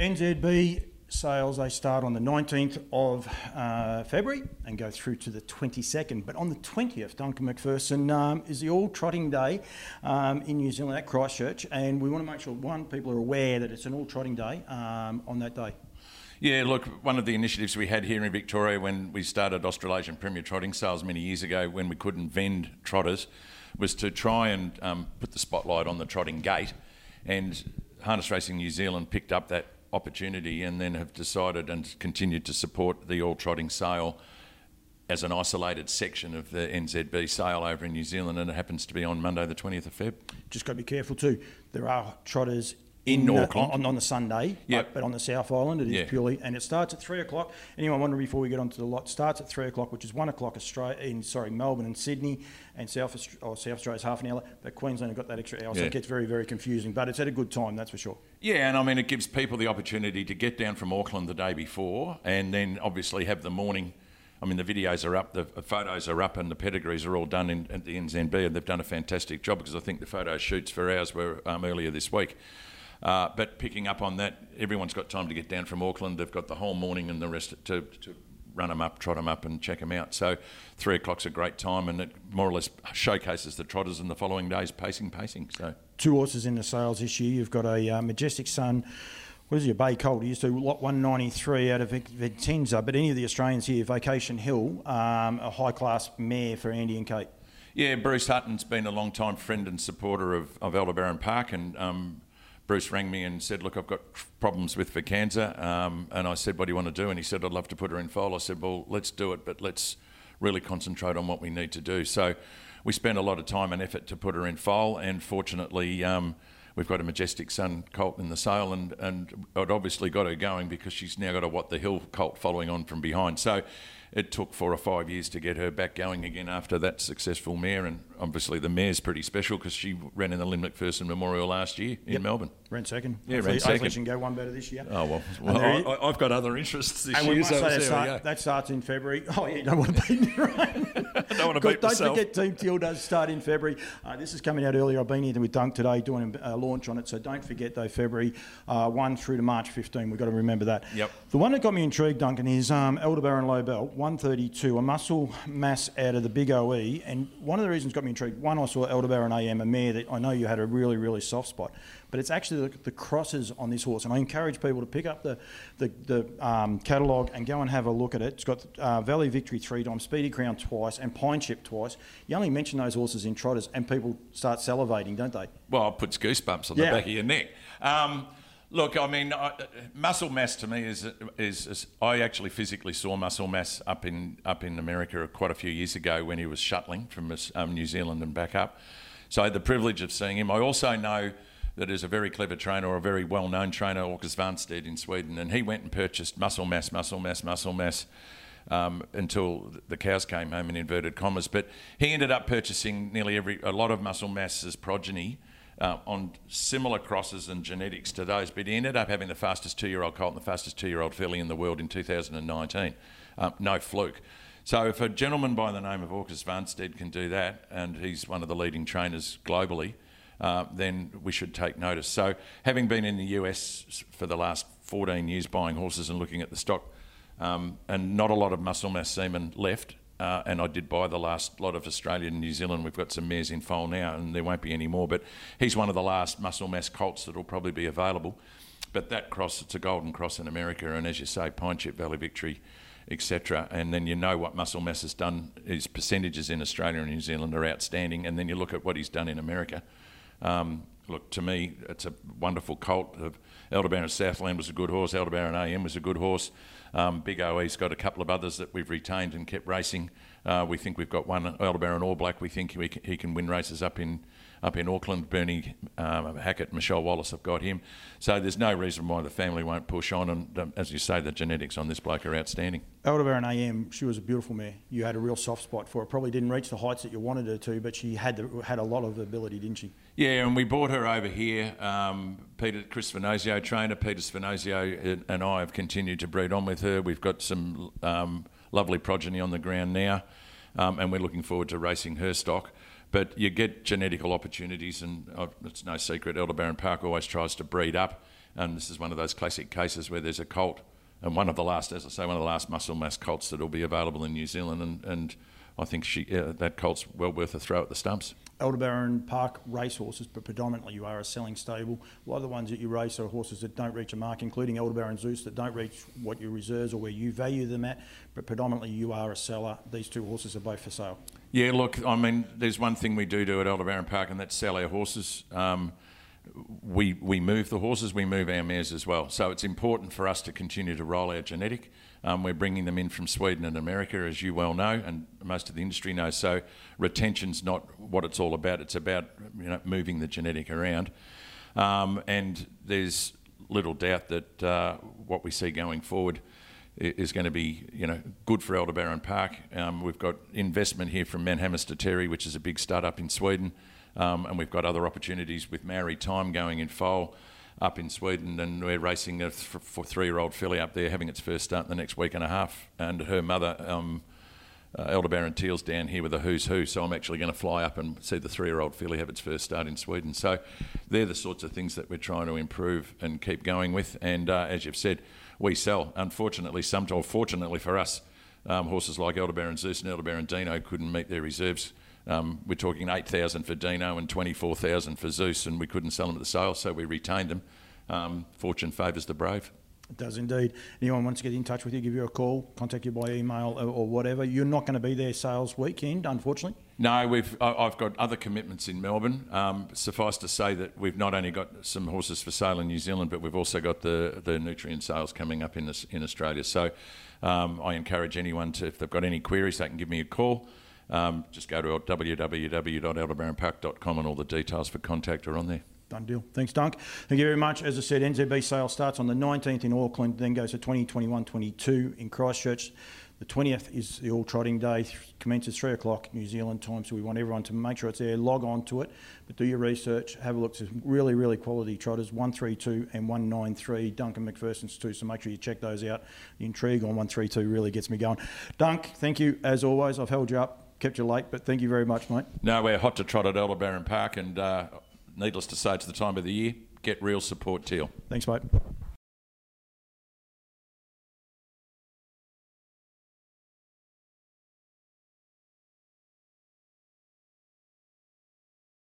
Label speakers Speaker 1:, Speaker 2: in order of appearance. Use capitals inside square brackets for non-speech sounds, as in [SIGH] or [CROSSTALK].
Speaker 1: NZB sales they start on the 19th of uh, February and go through to the 22nd. But on the 20th, Duncan McPherson um, is the All Trotting Day um, in New Zealand at Christchurch, and we want to make sure one people are aware that it's an All Trotting Day um, on that day.
Speaker 2: Yeah, look, one of the initiatives we had here in Victoria when we started Australasian Premier Trotting Sales many years ago, when we couldn't vend trotters, was to try and um, put the spotlight on the trotting gate. And Harness Racing New Zealand picked up that opportunity and then have decided and continued to support the all trotting sale as an isolated section of the NZB sale over in New Zealand, and it happens to be on Monday, the 20th of Feb.
Speaker 1: Just got to be careful too. There are trotters
Speaker 2: In Auckland.
Speaker 1: on, on the Sunday,
Speaker 2: Yep.
Speaker 1: but, but on the South Island it is
Speaker 2: Yeah.
Speaker 1: purely, and it starts at three o'clock. Anyone wondering before we get onto the lot? Starts at three o'clock, which is one o'clock Australia in sorry Melbourne and Sydney, and South or South Australia's half an hour, but Queensland have got that extra hour, so
Speaker 2: Yeah.
Speaker 1: it gets very very confusing. But it's at a good time, that's for sure.
Speaker 2: Yeah, and I mean, it gives people the opportunity to get down from Auckland the day before and then obviously have the morning. I mean, the videos are up, the photos are up, and the pedigrees are all done in, at the NZB, and they've done a fantastic job because I think the photo shoots for ours were um, earlier this week. Uh, but picking up on that, everyone's got time to get down from Auckland. They've got the whole morning and the rest to, to run them up, trot them up, and check them out. So three o'clock's a great time, and it more or less showcases the trotters in the following days pacing, pacing. So.
Speaker 1: Two horses in the sales this year. You've got a uh, Majestic Son. What is he, a Bay Colt? He used to lot 193 out of Vic- Vicenza, but any of the Australians here, Vacation Hill, um, a high class mare for Andy and Kate.
Speaker 2: Yeah, Bruce Hutton's been a long time friend and supporter of, of Aldebaran Park, and um, Bruce rang me and said, "Look, I've got problems with Vacanza," um, and I said, "What do you want to do?" And he said, "I'd love to put her in foal." I said, "Well, let's do it, but let's really concentrate on what we need to do." So we spent a lot of time and effort to put her in foal, and fortunately. Um, We've got a majestic son colt in the sale, and, and I'd obviously got her going because she's now got a What the Hill colt following on from behind. So it took four or five years to get her back going again after that successful mare. And obviously, the mare's pretty special because she ran in the Lynn McPherson Memorial last year in Melbourne.
Speaker 1: Ran second.
Speaker 2: Yeah,
Speaker 1: hopefully,
Speaker 2: ran
Speaker 1: hopefully she can go one better this year.
Speaker 2: Oh, well, well I, I've got other interests this
Speaker 1: And
Speaker 2: year,
Speaker 1: we must
Speaker 2: so
Speaker 1: say that,
Speaker 2: see how we
Speaker 1: start, that starts in February. [LAUGHS] Oh, yeah, you don't want to beat me, right? [LAUGHS]
Speaker 2: I don't want to beat
Speaker 1: Don't
Speaker 2: myself.
Speaker 1: forget, Team Teal does start in February. Uh, this is coming out earlier. I've been here with Dunk today doing a launch on it, so don't forget though, February uh, 1 through to March 15. We've got to remember that.
Speaker 2: Yep.
Speaker 1: The one that got me intrigued, Duncan, is um, Aldebaran Lobel, 132, a muscle mass out of the big OE. And one of the reasons got me intrigued, one, I saw Aldebaran AM, a mare that I know you had a really, really soft spot, but it's actually the, the crosses on this horse. And I encourage people to pick up the, the, the um, catalogue and go and have a look at it. It's got uh, Valley Victory three times, Speedy Crown twice, and Pine Chip twice. You only mention those horses in trotters, and people start salivating, don't they?
Speaker 2: Well, it puts goosebumps on
Speaker 1: Yeah.
Speaker 2: the back of your neck. Um, look, I mean, I, muscle mass to me is, is is I actually physically saw muscle mass up in up in America quite a few years ago when he was shuttling from um, New Zealand and back up. So I had the privilege of seeing him. I also know that is a very clever trainer or a very well-known trainer, Åke Svanstedt in Sweden, and he went and purchased muscle mass, muscle mass, muscle mass um, until the cows came home in inverted commas. But he ended up purchasing nearly every a lot of muscle mass as progeny uh, on similar crosses and genetics to those. But he ended up having the fastest two-year-old colt and the fastest two-year-old filly in the world in 2019. Um, no fluke. So if a gentleman by the name of Åke Svanstedt can do that, and he's one of the leading trainers globally, uh, then we should take notice. So having been in the US for the last 14 years buying horses and looking at the stock, um, and not a lot of muscle mass semen left. Uh, and I did buy the last lot of Australia and New Zealand. We've got some mares in foal now, and there won't be any more. But he's one of the last muscle mass colts that will probably be available. But that cross, it's a golden cross in America, and as you say, Pine Chip Valley Victory, etc. And then you know what muscle mass has done. His percentages in Australia and New Zealand are outstanding. And then you look at what he's done in America. Um, look, to me, it's a wonderful colt. Aldebaran Southland was a good horse. Aldebaran AM was a good horse. Um, Big OE's got a couple of others that we've retained and kept racing. Uh, we think we've got one Aldebaran All Black. We think we c he can win races up in up in Auckland. Bernie um, Hackett, Michelle Wallace have got him. So there's no reason why the family won't push on. And um, as you say, the genetics on this bloke are outstanding.
Speaker 1: Aldebaran AM, she was a beautiful mare. You had a real soft spot for her. Probably didn't reach the heights that you wanted her to, but she had the, had a lot of ability, didn't she?
Speaker 2: Yeah, and we brought her over here. Um, Peter, Chris trainer Peter Venozio, and I have continued to breed on with her. We've got some um, lovely progeny on the ground now, um, and we're looking forward to racing her stock. But you get genetical opportunities, and uh, it's no secret. Aldebaran Park always tries to breed up, And this is one of those classic cases where there's a colt, and one of the last, as I say, one of the last muscle mass colts that will be available in New Zealand. And, and I think she, uh, that colt's well worth a throw at the stumps.
Speaker 1: Aldebaran Park racehorses, but predominantly you are a selling stable. A lot of the ones that you race are horses that don't reach a mark, including Aldebaran Zeus, that don't reach what your reserves or where you value them at, but predominantly you are a seller. These two horses are both for sale.
Speaker 2: Yeah, look, I mean, there's one thing we do do at Aldebaran Park, and that's sell our horses. Um, we, we move the horses, we move our mares as well. So it's important for us to continue to roll our genetic. Um, we're bringing them in from Sweden and America, as you well know, and most of the industry knows. So retention's not what it's all about. It's about you know moving the genetic around, um, and there's little doubt that uh, what we see going forward is going to be you know good for Aldebaran Park. Um, we've got investment here from Menhammar Stuteri, which is a big startup in Sweden, um, and we've got other opportunities with Maori Time going in foal up in Sweden, and we're racing a th- three-year-old filly up there, having its first start in the next week and a half, and her mother. Um, uh, Aldebaran Teal's down here with a who's who, so I'm actually going to fly up and see the three-year-old filly have its first start in Sweden. So they're the sorts of things that we're trying to improve and keep going with. And uh, as you've said, we sell. Unfortunately, sometimes, or fortunately for us, um, horses like Aldebaran Zeus and Aldebaran Dino couldn't meet their reserves um, we're talking 8,000 for Dino and 24,000 for Zeus, and we couldn't sell them at the sale, so we retained them. Um, fortune favours the brave.
Speaker 1: It does indeed. Anyone wants to get in touch with you, give you a call, contact you by email or, or whatever. You're not going to be there sales weekend, unfortunately.
Speaker 2: No, we've. I've got other commitments in Melbourne. Um, suffice to say that we've not only got some horses for sale in New Zealand, but we've also got the the Nutrien sales coming up in this, in Australia. So um, I encourage anyone to, if they've got any queries, they can give me a call. Um, just go to www.aldebaranpark.com and all the details for contact are on there.
Speaker 1: Done deal. Thanks, Dunk. Thank you very much. As I said, NZB sale starts on the 19th in Auckland, then goes to 2021 22 in Christchurch. The 20th is the all trotting day, commences 3 o'clock New Zealand time, so we want everyone to make sure it's there, log on to it, but do your research, have a look. There's really, really quality trotters 132 and 193, Duncan McPherson's too, so make sure you check those out. The intrigue on 132 really gets me going. Dunk, thank you as always. I've held you up kept you late, but thank you very much, mate.
Speaker 2: No, we're hot to trot at Aldebaran Park, and uh, needless to say, it's the time of the year. Get real support, Teal.
Speaker 1: Thanks, mate.